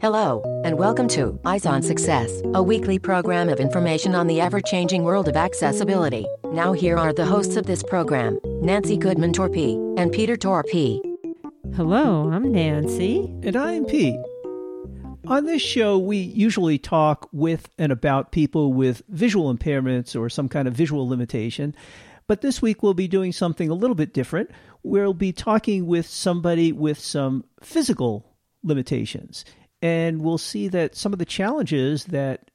Hello, and welcome to Eyes on Success, a weekly program of information on the ever changing world of accessibility. Now, here are the hosts of this program Nancy Goodman Torpey and Peter Torpey. Hello, I'm Nancy. And I'm Pete. On this show, we usually talk with and about people with visual impairments or some kind of visual limitation. But this week, we'll be doing something a little bit different. We'll be talking with somebody with some physical limitations. And we'll see that some of the challenges that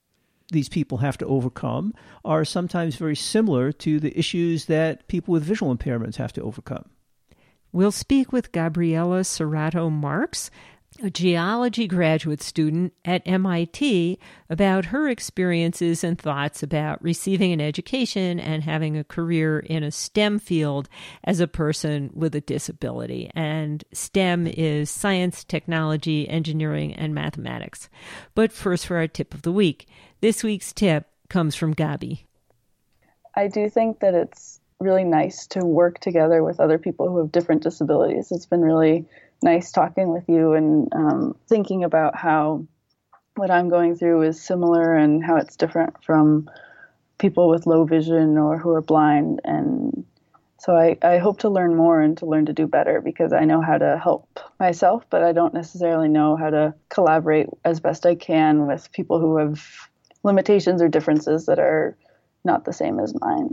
these people have to overcome are sometimes very similar to the issues that people with visual impairments have to overcome. We'll speak with Gabriela Serrato Marks, a geology graduate student at MIT, about her experiences and thoughts about receiving an education and having a career in a STEM field as a person with a disability. And STEM is science, technology, engineering, and mathematics. But first, for our tip of the week. This week's tip comes from Gabi. I do think that it's really nice to work together with other people who have different disabilities. It's been really nice talking with you and um, thinking about how what I'm going through is similar and how it's different from people with low vision or who are blind. And so I, I hope to learn more and to learn to do better because I know how to help myself, but I don't necessarily know how to collaborate as best I can with people who have limitations or differences that are not the same as mine.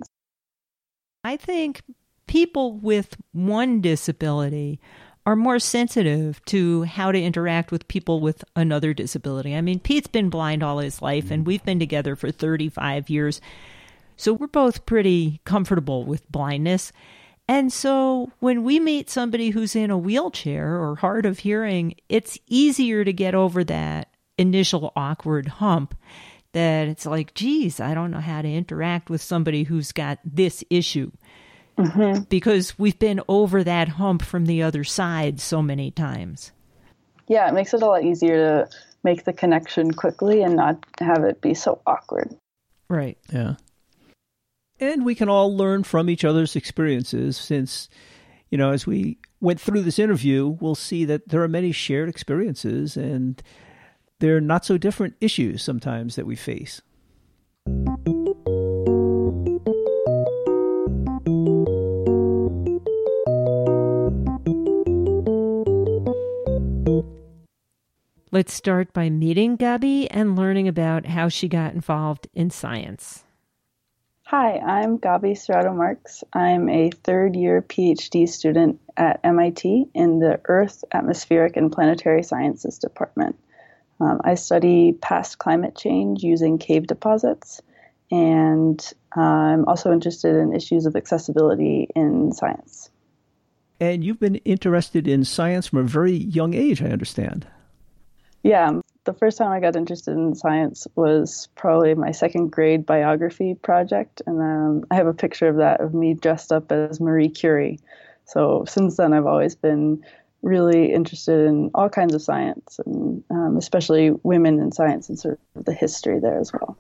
I think people with one disability are more sensitive to how to interact with people with another disability. I mean, Pete's been blind all his life, and mm. we've been together for 35 years. So we're both pretty comfortable with blindness. And so when we meet somebody who's in a wheelchair or hard of hearing, it's easier to get over that initial awkward hump that it's like, geez, I don't know how to interact with somebody who's got this issue mm-hmm. because we've been over that hump from the other side so many times. Yeah, it makes it a lot easier to make the connection quickly and not have it be so awkward. Right. Yeah. And we can all learn from each other's experiences since, you know, as we went through this interview, we'll see that there are many shared experiences and there are not so different issues sometimes that we face. Let's start by meeting Gabi and learning about how she got involved in science. Hi, I'm Gabi Serrato Marks. I'm a third year PhD student at MIT in the Earth, Atmospheric, and Planetary Sciences Department. Um, I study past climate change using cave deposits, and I'm also interested in issues of accessibility in science. And you've been interested in science from a very young age, I understand. Yeah, the first time I got interested in science was probably my second grade biography project, and um, I have a picture of that of me dressed up as Marie Curie. So since then, I've always been really interested in all kinds of science, and um, especially women in science and sort of the history there as well.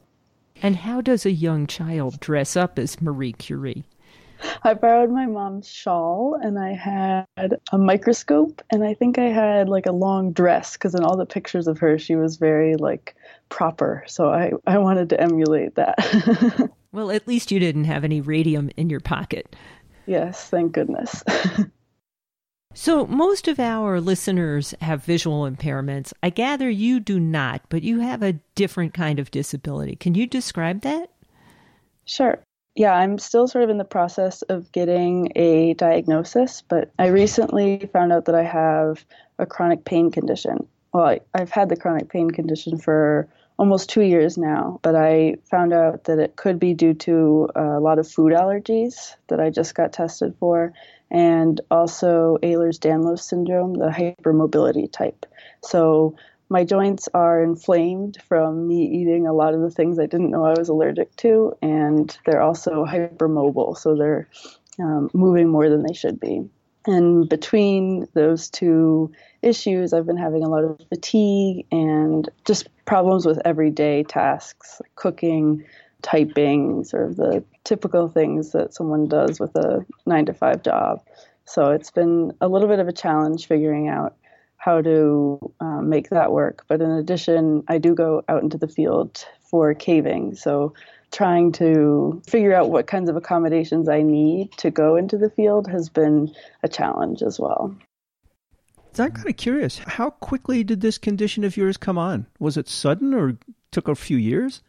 And how does a young child dress up as Marie Curie? I borrowed my mom's shawl and I had a microscope and I think I had like a long dress because in all the pictures of her she was very like proper. So I, I wanted to emulate that. well, at least you didn't have any radium in your pocket. Yes, thank goodness. so, most of our listeners have visual impairments. I gather you do not, but you have a different kind of disability. Can you describe that? Sure yeah, I'm still sort of in the process of getting a diagnosis, but I recently found out that I have a chronic pain condition. Well, I, I've had the chronic pain condition for almost two years now, but I found out that it could be due to a lot of food allergies that I just got tested for, and also Ehlers Danlos syndrome, the hypermobility type. So my joints are inflamed from me eating a lot of the things I didn't know I was allergic to, and they're also hypermobile, so they're um, moving more than they should be. And between those two issues, I've been having a lot of fatigue and just problems with everyday tasks, like cooking, typing, sort of the typical things that someone does with a nine to five job. So it's been a little bit of a challenge figuring out how to um, make that work. But in addition, I do go out into the field for caving. So trying to figure out what kinds of accommodations I need to go into the field has been a challenge as well. So I'm kind of curious, how quickly did this condition of yours come on? Was it sudden or took a few years?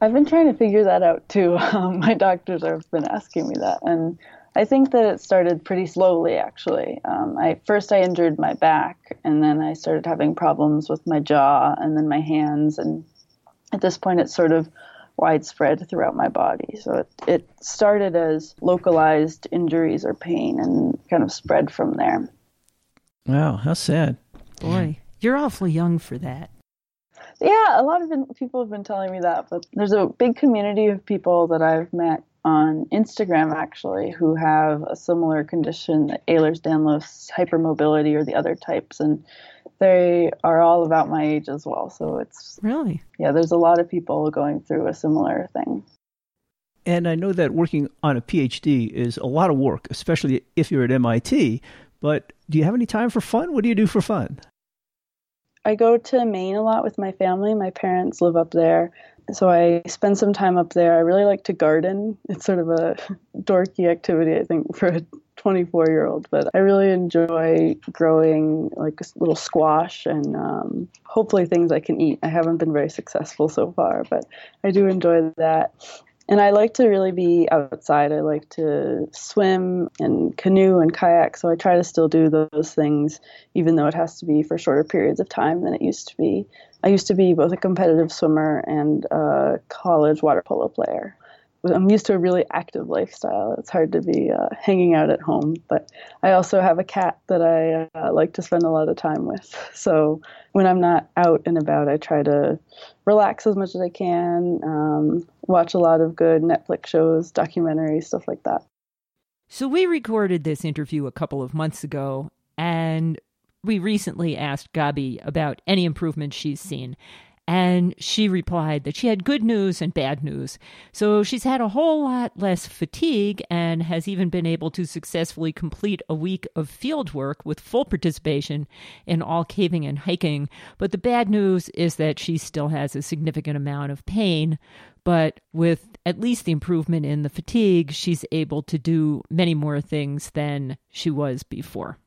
I've been trying to figure that out too. Um, my doctors have been asking me that, and I think that it started pretty slowly. Actually, um, I first I injured my back, and then I started having problems with my jaw, and then my hands, and at this point, it's sort of widespread throughout my body. So it, it started as localized injuries or pain, and kind of spread from there. Wow, how sad. Boy, you're awfully young for that. Yeah, a lot of people have been telling me that, but there's a big community of people that I've met on Instagram actually who have a similar condition, Ehlers-Danlos hypermobility or the other types, and they are all about my age as well. So it's really yeah, there's a lot of people going through a similar thing. And I know that working on a PhD is a lot of work, especially if you're at MIT. But do you have any time for fun? What do you do for fun? I go to Maine a lot with my family. My parents live up there. So I spend some time up there. I really like to garden. It's sort of a dorky activity, I think, for a 24 year old, but I really enjoy growing like little squash and um, hopefully things I can eat. I haven't been very successful so far, but I do enjoy that and I like to really be outside. I like to swim and canoe and kayak. So I try to still do those things, even though it has to be for shorter periods of time than it used to be. I used to be both a competitive swimmer and a college water polo player. I'm used to a really active lifestyle. It's hard to be uh, hanging out at home, but I also have a cat that I uh, like to spend a lot of time with. So when I'm not out and about, I try to relax as much as I can, um, watch a lot of good Netflix shows, documentaries, stuff like that. So we recorded this interview a couple of months ago, and we recently asked Gabi about any improvements she's seen. And she replied that she had good news and bad news. So she's had a whole lot less fatigue and has even been able to successfully complete a week of field work with full participation in all caving and hiking. But the bad news is that she still has a significant amount of pain. But with at least the improvement in the fatigue, she's able to do many more things than she was before.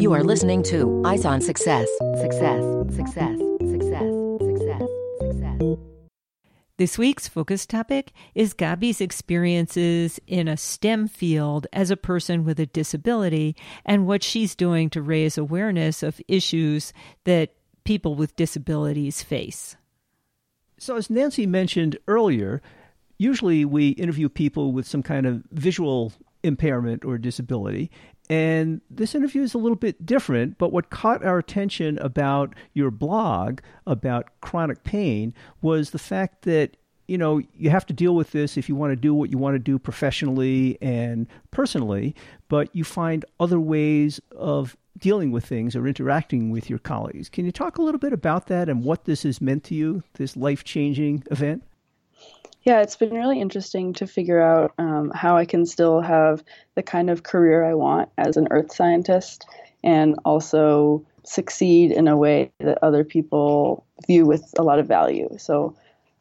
You are listening to Eyes on Success. Success, success, success, success, success. This week's focus topic is Gabi's experiences in a STEM field as a person with a disability and what she's doing to raise awareness of issues that people with disabilities face. So, as Nancy mentioned earlier, usually we interview people with some kind of visual impairment or disability, and this interview is a little bit different, but what caught our attention about your blog about chronic pain was the fact that you know you have to deal with this if you want to do what you want to do professionally and personally, but you find other ways of dealing with things or interacting with your colleagues. Can you talk a little bit about that and what this has meant to you, this life changing event? Yeah, it's been really interesting to figure out um, how I can still have the kind of career I want as an earth scientist and also succeed in a way that other people view with a lot of value. So,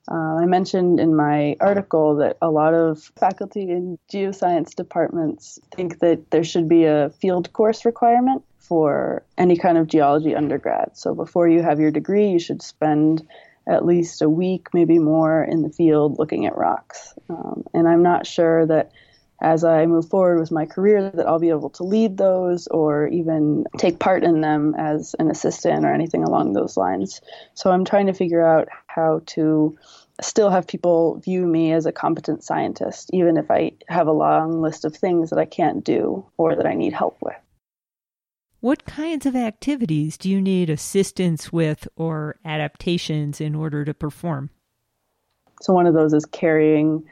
uh, I mentioned in my article that a lot of faculty in geoscience departments think that there should be a field course requirement for any kind of geology undergrad. So, before you have your degree, you should spend at least a week, maybe more, in the field looking at rocks. Um, and I'm not sure that as I move forward with my career that I'll be able to lead those or even take part in them as an assistant or anything along those lines. So I'm trying to figure out how to still have people view me as a competent scientist, even if I have a long list of things that I can't do or that I need help with. What kinds of activities do you need assistance with or adaptations in order to perform? So, one of those is carrying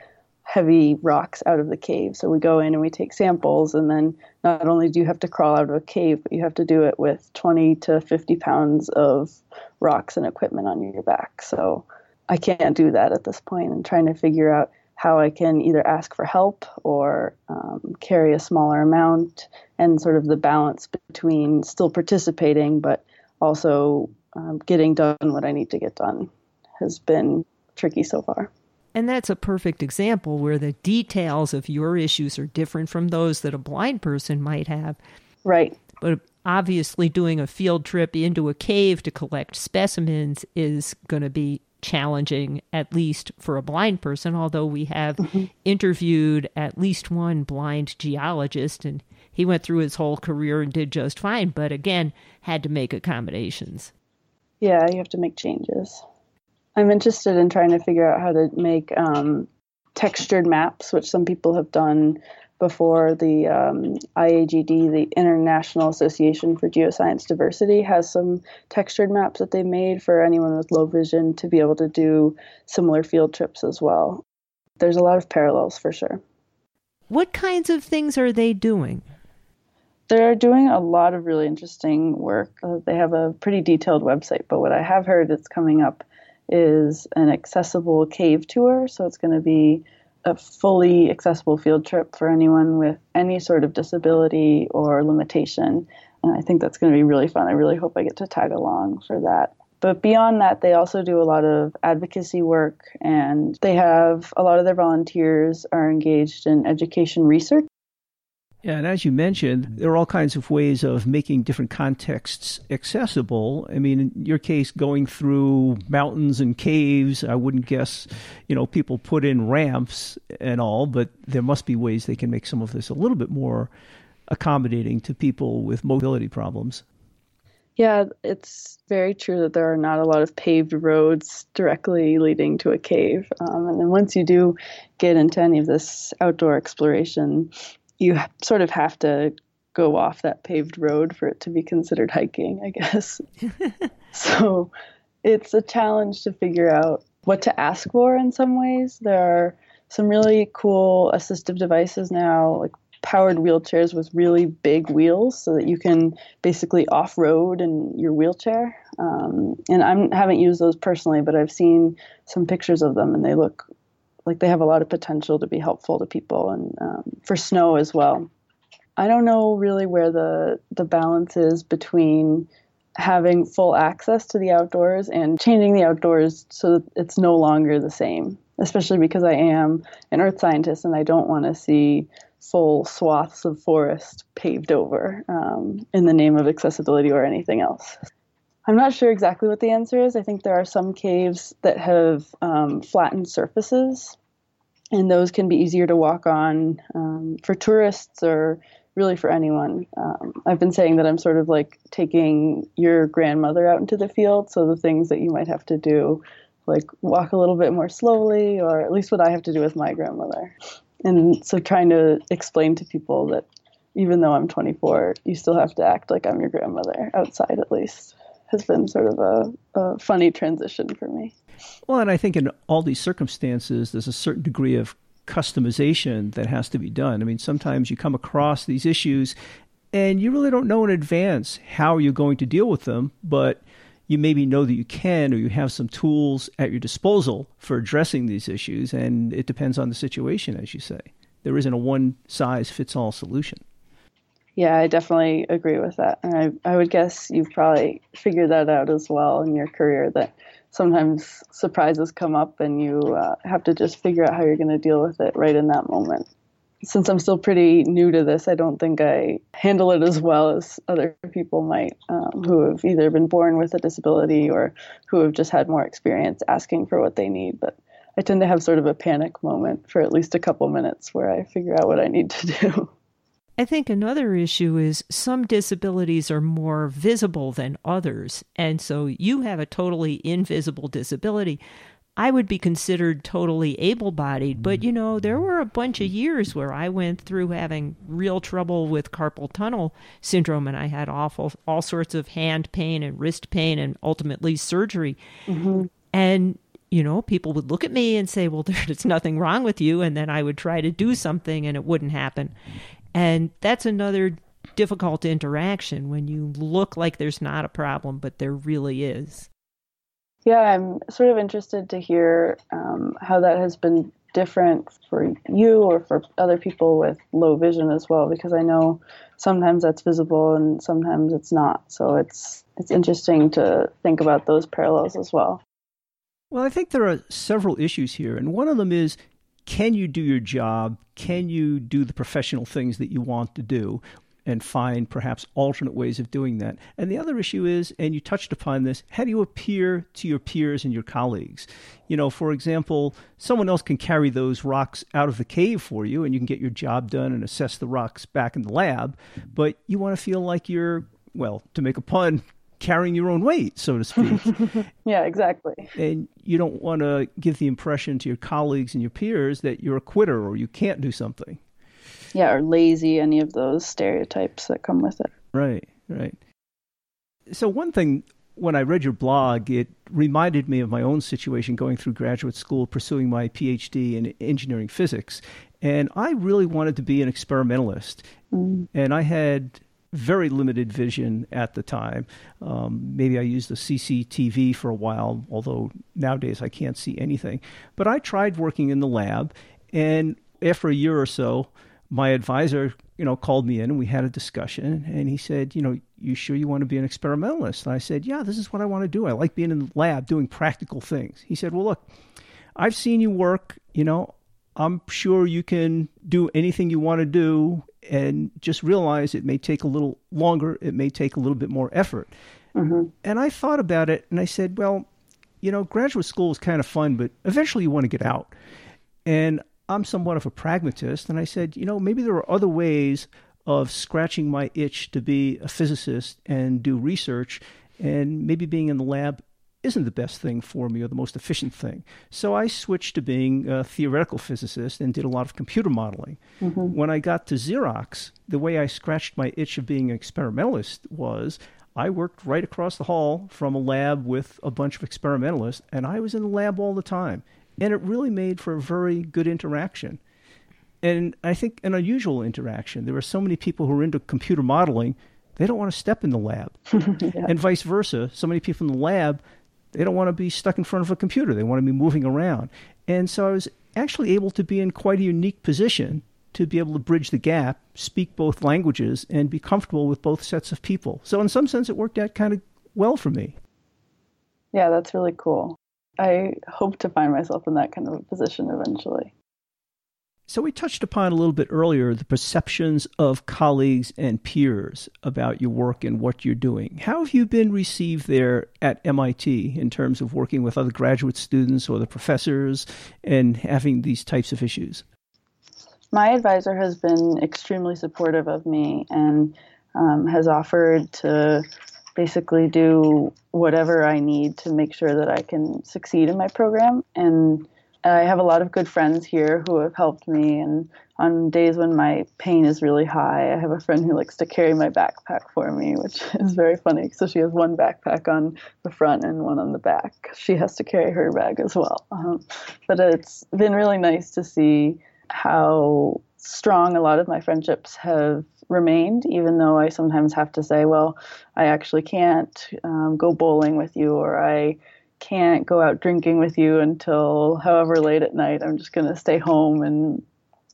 heavy rocks out of the cave. So, we go in and we take samples, and then not only do you have to crawl out of a cave, but you have to do it with 20 to 50 pounds of rocks and equipment on your back. So, I can't do that at this point. Trying to figure out how I can either ask for help or um, carry a smaller amount, and sort of the balance between still participating but also um, getting done what I need to get done has been tricky so far. And that's a perfect example where the details of your issues are different from those that a blind person might have. Right. But obviously, doing a field trip into a cave to collect specimens is going to be challenging, at least for a blind person, although we have mm-hmm. interviewed at least one blind geologist and he went through his whole career and did just fine, but again, had to make accommodations. Yeah, you have to make changes. I'm interested in trying to figure out how to make um, textured maps, which some people have done before. The um, IAGD, the International Association for Geoscience Diversity, has some textured maps that they made for anyone with low vision to be able to do similar field trips as well. There's a lot of parallels for sure. What kinds of things are they doing? They're doing a lot of really interesting work. Uh, they have a pretty detailed website, but what I have heard that's coming up is an accessible cave tour. So it's going to be a fully accessible field trip for anyone with any sort of disability or limitation. And I think that's going to be really fun. I really hope I get to tag along for that. But beyond that, they also do a lot of advocacy work and they have a lot of their volunteers are engaged in education research. Yeah, and as you mentioned, there are all kinds of ways of making different contexts accessible. I mean, in your case, going through mountains and caves, I wouldn't guess, you know, people put in ramps and all, but there must be ways they can make some of this a little bit more accommodating to people with mobility problems. Yeah, it's very true that there are not a lot of paved roads directly leading to a cave. Um, and then once you do get into any of this outdoor exploration, you sort of have to go off that paved road for it to be considered hiking, I guess. so it's a challenge to figure out what to ask for in some ways. There are some really cool assistive devices now, like powered wheelchairs with really big wheels so that you can basically off road in your wheelchair. Um, and I haven't used those personally, but I've seen some pictures of them and they look like they have a lot of potential to be helpful to people and um, for snow as well. I don't know really where the the balance is between having full access to the outdoors and changing the outdoors so that it's no longer the same. Especially because I am an earth scientist and I don't want to see full swaths of forest paved over um, in the name of accessibility or anything else. I'm not sure exactly what the answer is. I think there are some caves that have um, flattened surfaces, and those can be easier to walk on um, for tourists or really for anyone. Um, I've been saying that I'm sort of like taking your grandmother out into the field, so the things that you might have to do, like walk a little bit more slowly, or at least what I have to do with my grandmother. And so trying to explain to people that even though I'm 24, you still have to act like I'm your grandmother outside at least has been sort of a, a funny transition for me. Well, and I think in all these circumstances, there's a certain degree of customization that has to be done. I mean, sometimes you come across these issues and you really don't know in advance how you're going to deal with them, but you maybe know that you can or you have some tools at your disposal for addressing these issues, and it depends on the situation, as you say. There isn't a one size fits all solution. Yeah, I definitely agree with that. And I, I would guess you've probably figured that out as well in your career that sometimes surprises come up and you uh, have to just figure out how you're going to deal with it right in that moment. Since I'm still pretty new to this, I don't think I handle it as well as other people might um, who have either been born with a disability or who have just had more experience asking for what they need. But I tend to have sort of a panic moment for at least a couple minutes where I figure out what I need to do. I think another issue is some disabilities are more visible than others. And so you have a totally invisible disability. I would be considered totally able bodied, but you know, there were a bunch of years where I went through having real trouble with carpal tunnel syndrome and I had awful, all sorts of hand pain and wrist pain and ultimately surgery. Mm-hmm. And you know, people would look at me and say, Well, there's nothing wrong with you. And then I would try to do something and it wouldn't happen. And that's another difficult interaction when you look like there's not a problem, but there really is. Yeah, I'm sort of interested to hear um, how that has been different for you or for other people with low vision as well because I know sometimes that's visible and sometimes it's not. So it's it's interesting to think about those parallels as well. Well, I think there are several issues here, and one of them is can you do your job? Can you do the professional things that you want to do? and find perhaps alternate ways of doing that. And the other issue is, and you touched upon this, how do you appear to your peers and your colleagues? You know, for example, someone else can carry those rocks out of the cave for you and you can get your job done and assess the rocks back in the lab, but you want to feel like you're, well, to make a pun, carrying your own weight, so to speak. yeah, exactly. And you don't want to give the impression to your colleagues and your peers that you're a quitter or you can't do something yeah, or lazy, any of those stereotypes that come with it. Right, right. So, one thing when I read your blog, it reminded me of my own situation going through graduate school, pursuing my PhD in engineering physics. And I really wanted to be an experimentalist. Mm. And I had very limited vision at the time. Um, maybe I used the CCTV for a while, although nowadays I can't see anything. But I tried working in the lab, and after a year or so, my advisor, you know, called me in and we had a discussion and he said, you know, you sure you want to be an experimentalist? And I said, yeah, this is what I want to do. I like being in the lab doing practical things. He said, well, look, I've seen you work, you know, I'm sure you can do anything you want to do and just realize it may take a little longer, it may take a little bit more effort. Mm-hmm. And I thought about it and I said, well, you know, graduate school is kind of fun, but eventually you want to get out. And I'm somewhat of a pragmatist, and I said, you know, maybe there are other ways of scratching my itch to be a physicist and do research, and maybe being in the lab isn't the best thing for me or the most efficient thing. So I switched to being a theoretical physicist and did a lot of computer modeling. Mm-hmm. When I got to Xerox, the way I scratched my itch of being an experimentalist was I worked right across the hall from a lab with a bunch of experimentalists, and I was in the lab all the time and it really made for a very good interaction. And I think an unusual interaction. There are so many people who are into computer modeling, they don't want to step in the lab. yeah. And vice versa. So many people in the lab, they don't want to be stuck in front of a computer. They want to be moving around. And so I was actually able to be in quite a unique position to be able to bridge the gap, speak both languages, and be comfortable with both sets of people. So, in some sense, it worked out kind of well for me. Yeah, that's really cool. I hope to find myself in that kind of a position eventually. So, we touched upon a little bit earlier the perceptions of colleagues and peers about your work and what you're doing. How have you been received there at MIT in terms of working with other graduate students or the professors and having these types of issues? My advisor has been extremely supportive of me and um, has offered to basically do whatever I need to make sure that I can succeed in my program. And I have a lot of good friends here who have helped me. And on days when my pain is really high, I have a friend who likes to carry my backpack for me, which is very funny. So she has one backpack on the front and one on the back. She has to carry her bag as well. Um, but it's been really nice to see how strong a lot of my friendships have remained, even though I sometimes have to say, well, I actually can't um, go bowling with you, or I can't go out drinking with you until however late at night. I'm just going to stay home and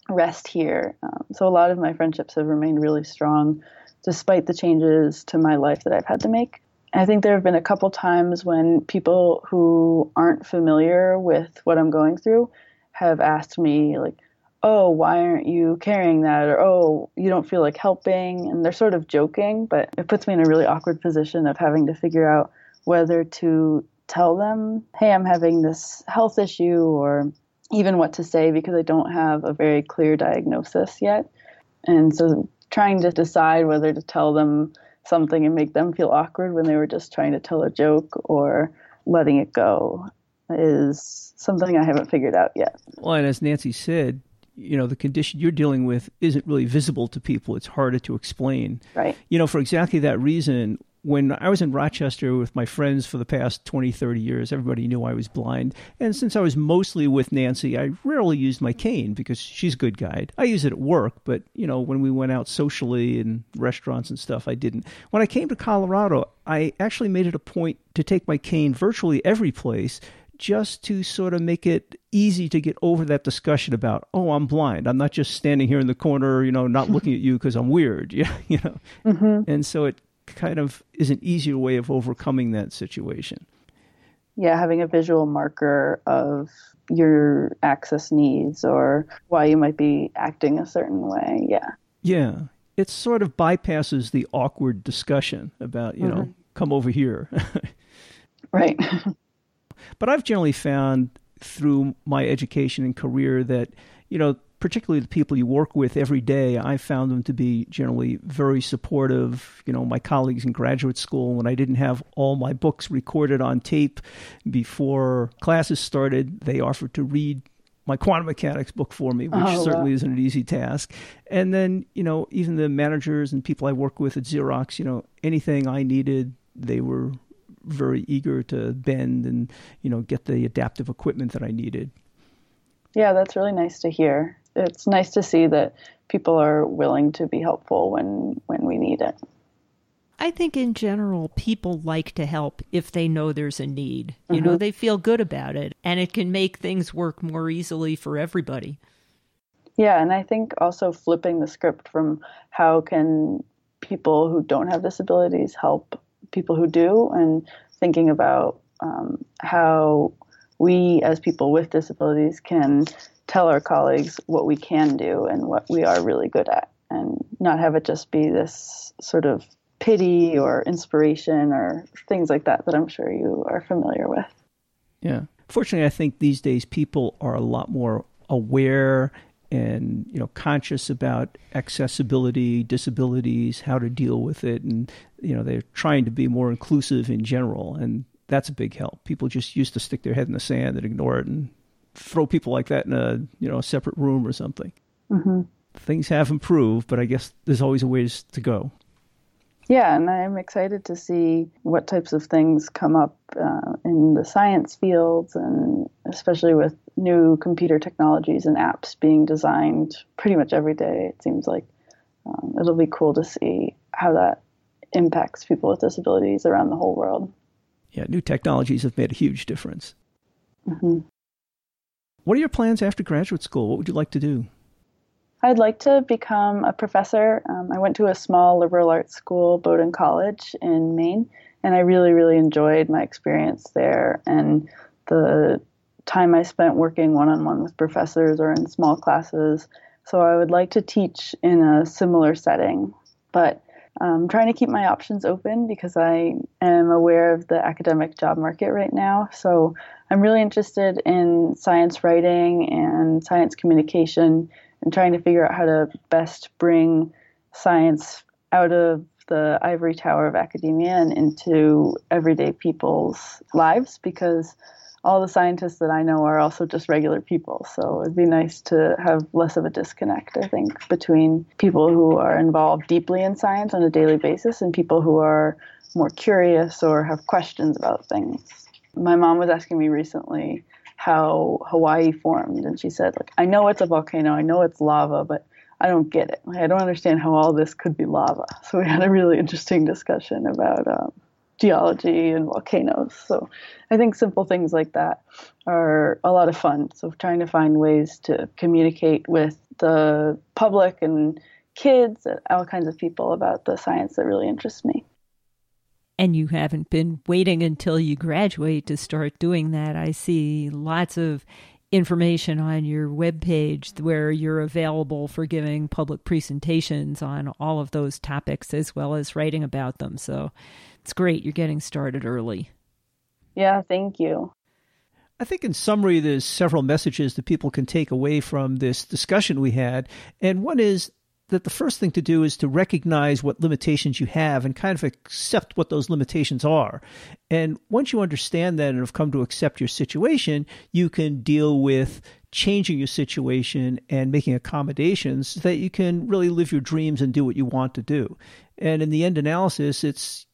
rest here. Um, so a lot of my friendships have remained really strong despite the changes to my life that I've had to make. I think there have been a couple times when people who aren't familiar with what I'm going through have asked me, like, oh, why aren't you carrying that? Or, oh, you don't feel like helping. And they're sort of joking, but it puts me in a really awkward position of having to figure out whether to tell them, hey, I'm having this health issue, or even what to say because I don't have a very clear diagnosis yet. And so trying to decide whether to tell them something and make them feel awkward when they were just trying to tell a joke or letting it go is something I haven't figured out yet. Well, and as Nancy said, you know the condition you're dealing with isn't really visible to people it's harder to explain right you know for exactly that reason when I was in Rochester with my friends for the past 20, 30 years, everybody knew I was blind. And since I was mostly with Nancy, I rarely used my cane because she's a good guide. I use it at work, but, you know, when we went out socially in restaurants and stuff, I didn't. When I came to Colorado, I actually made it a point to take my cane virtually every place just to sort of make it easy to get over that discussion about, oh, I'm blind. I'm not just standing here in the corner, you know, not looking at you because I'm weird. Yeah, you know. Mm-hmm. And so it kind of is an easier way of overcoming that situation. Yeah, having a visual marker of your access needs or why you might be acting a certain way. Yeah. Yeah. It sort of bypasses the awkward discussion about, you mm-hmm. know, come over here. right. but I've generally found through my education and career that, you know, particularly the people you work with every day, I found them to be generally very supportive. You know, my colleagues in graduate school, when I didn't have all my books recorded on tape before classes started, they offered to read my quantum mechanics book for me, which oh, certainly wow. isn't an easy task. And then, you know, even the managers and people I work with at Xerox, you know, anything I needed, they were very eager to bend and, you know, get the adaptive equipment that I needed. Yeah, that's really nice to hear it's nice to see that people are willing to be helpful when when we need it. I think in general, people like to help if they know there's a need. You mm-hmm. know, they feel good about it, and it can make things work more easily for everybody. Yeah, and I think also flipping the script from how can people who don't have disabilities help people who do, and thinking about um, how we as people with disabilities can tell our colleagues what we can do and what we are really good at and not have it just be this sort of pity or inspiration or things like that that I'm sure you are familiar with. Yeah. Fortunately, I think these days people are a lot more aware and you know conscious about accessibility, disabilities, how to deal with it, and you know they're trying to be more inclusive in general, and that's a big help. People just used to stick their head in the sand and ignore it and throw people like that in a you know a separate room or something. Mm-hmm. Things have improved, but I guess there's always a ways to go. Yeah, and I'm excited to see what types of things come up uh, in the science fields, and especially with new computer technologies and apps being designed pretty much every day. It seems like um, it'll be cool to see how that impacts people with disabilities around the whole world. Yeah, new technologies have made a huge difference. Mm-hmm. What are your plans after graduate school? What would you like to do? I'd like to become a professor. Um, I went to a small liberal arts school, Bowdoin College in Maine, and I really, really enjoyed my experience there and the time I spent working one on one with professors or in small classes. So I would like to teach in a similar setting, but I'm trying to keep my options open because I am aware of the academic job market right now. So I'm really interested in science writing and science communication and trying to figure out how to best bring science out of the ivory tower of academia and into everyday people's lives because all the scientists that I know are also just regular people. So it'd be nice to have less of a disconnect, I think, between people who are involved deeply in science on a daily basis and people who are more curious or have questions about things. My mom was asking me recently how Hawaii formed, and she said, "Like I know it's a volcano, I know it's lava, but I don't get it. I don't understand how all this could be lava." So we had a really interesting discussion about um, geology and volcanoes. So I think simple things like that are a lot of fun. So trying to find ways to communicate with the public and kids and all kinds of people about the science that really interests me. And you haven't been waiting until you graduate to start doing that. I see lots of information on your webpage where you're available for giving public presentations on all of those topics as well as writing about them. So it's great. You're getting started early. Yeah, thank you. I think, in summary, there's several messages that people can take away from this discussion we had. And one is that the first thing to do is to recognize what limitations you have and kind of accept what those limitations are. And once you understand that and have come to accept your situation, you can deal with changing your situation and making accommodations so that you can really live your dreams and do what you want to do. And in the end analysis, it's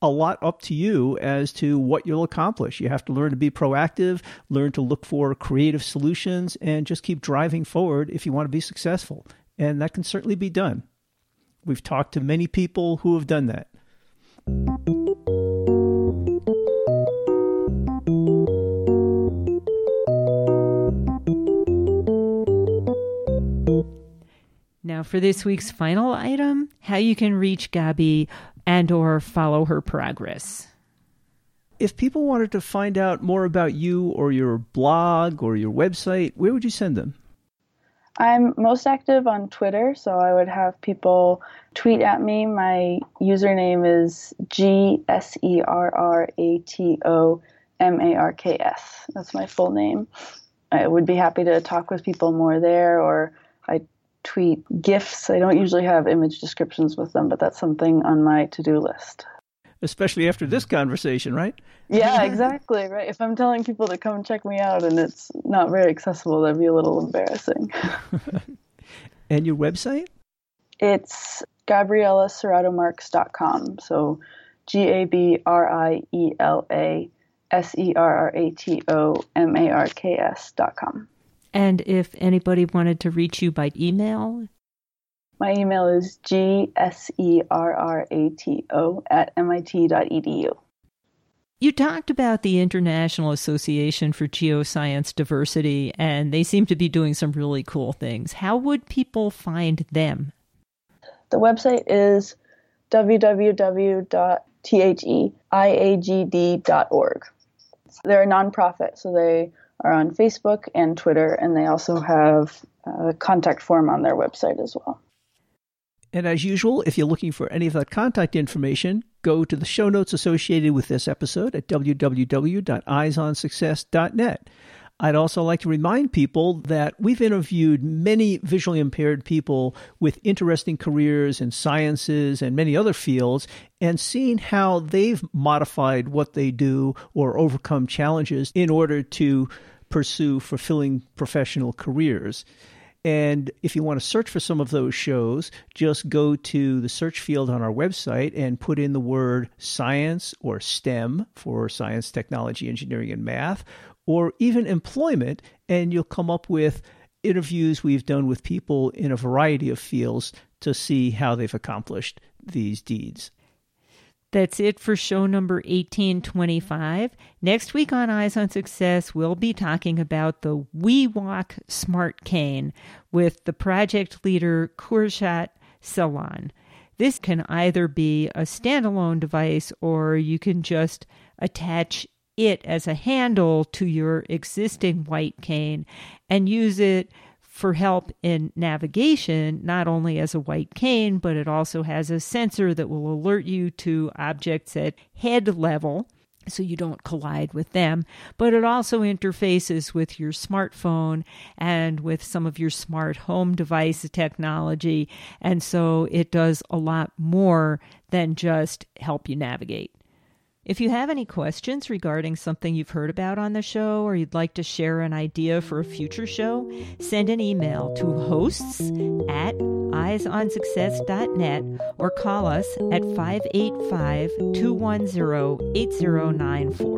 a lot up to you as to what you'll accomplish. You have to learn to be proactive, learn to look for creative solutions, and just keep driving forward if you want to be successful. And that can certainly be done. We've talked to many people who have done that. Now for this week's final item, how you can reach Gabi and or follow her progress. If people wanted to find out more about you or your blog or your website, where would you send them? I'm most active on Twitter, so I would have people tweet at me. My username is G S E R R A T O M A R K S. That's my full name. I would be happy to talk with people more there, or I tweet GIFs. I don't usually have image descriptions with them, but that's something on my to do list. Especially after this mm-hmm. conversation, right? Yeah, exactly. Right. If I'm telling people to come check me out and it's not very accessible, that'd be a little embarrassing. and your website? It's GabrielaSerratoMarks.com. So G A B R I E L A S E R R A T O M A R K S dot com. And if anybody wanted to reach you by email? My email is G S E R R A T O at MIT.edu. You talked about the International Association for Geoscience Diversity, and they seem to be doing some really cool things. How would people find them? The website is www.theiagd.org. They're a nonprofit, so they are on Facebook and Twitter, and they also have a contact form on their website as well. And as usual, if you're looking for any of that contact information, go to the show notes associated with this episode at www.eyesonsuccess.net. I'd also like to remind people that we've interviewed many visually impaired people with interesting careers in sciences and many other fields and seen how they've modified what they do or overcome challenges in order to pursue fulfilling professional careers. And if you want to search for some of those shows, just go to the search field on our website and put in the word science or STEM for science, technology, engineering, and math, or even employment, and you'll come up with interviews we've done with people in a variety of fields to see how they've accomplished these deeds. That's it for show number 1825. Next week on Eyes on Success, we'll be talking about the WeWalk Smart Cane with the project leader Kursat Ceylan. This can either be a standalone device or you can just attach it as a handle to your existing white cane and use it for help in navigation, not only as a white cane, but it also has a sensor that will alert you to objects at head level so you don't collide with them. But it also interfaces with your smartphone and with some of your smart home device technology. And so it does a lot more than just help you navigate. If you have any questions regarding something you've heard about on the show or you'd like to share an idea for a future show, send an email to hosts at eyesonsuccess.net or call us at 585 210 8094.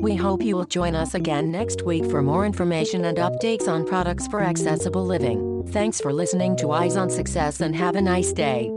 We hope you will join us again next week for more information and updates on products for accessible living. Thanks for listening to Eyes on Success and have a nice day.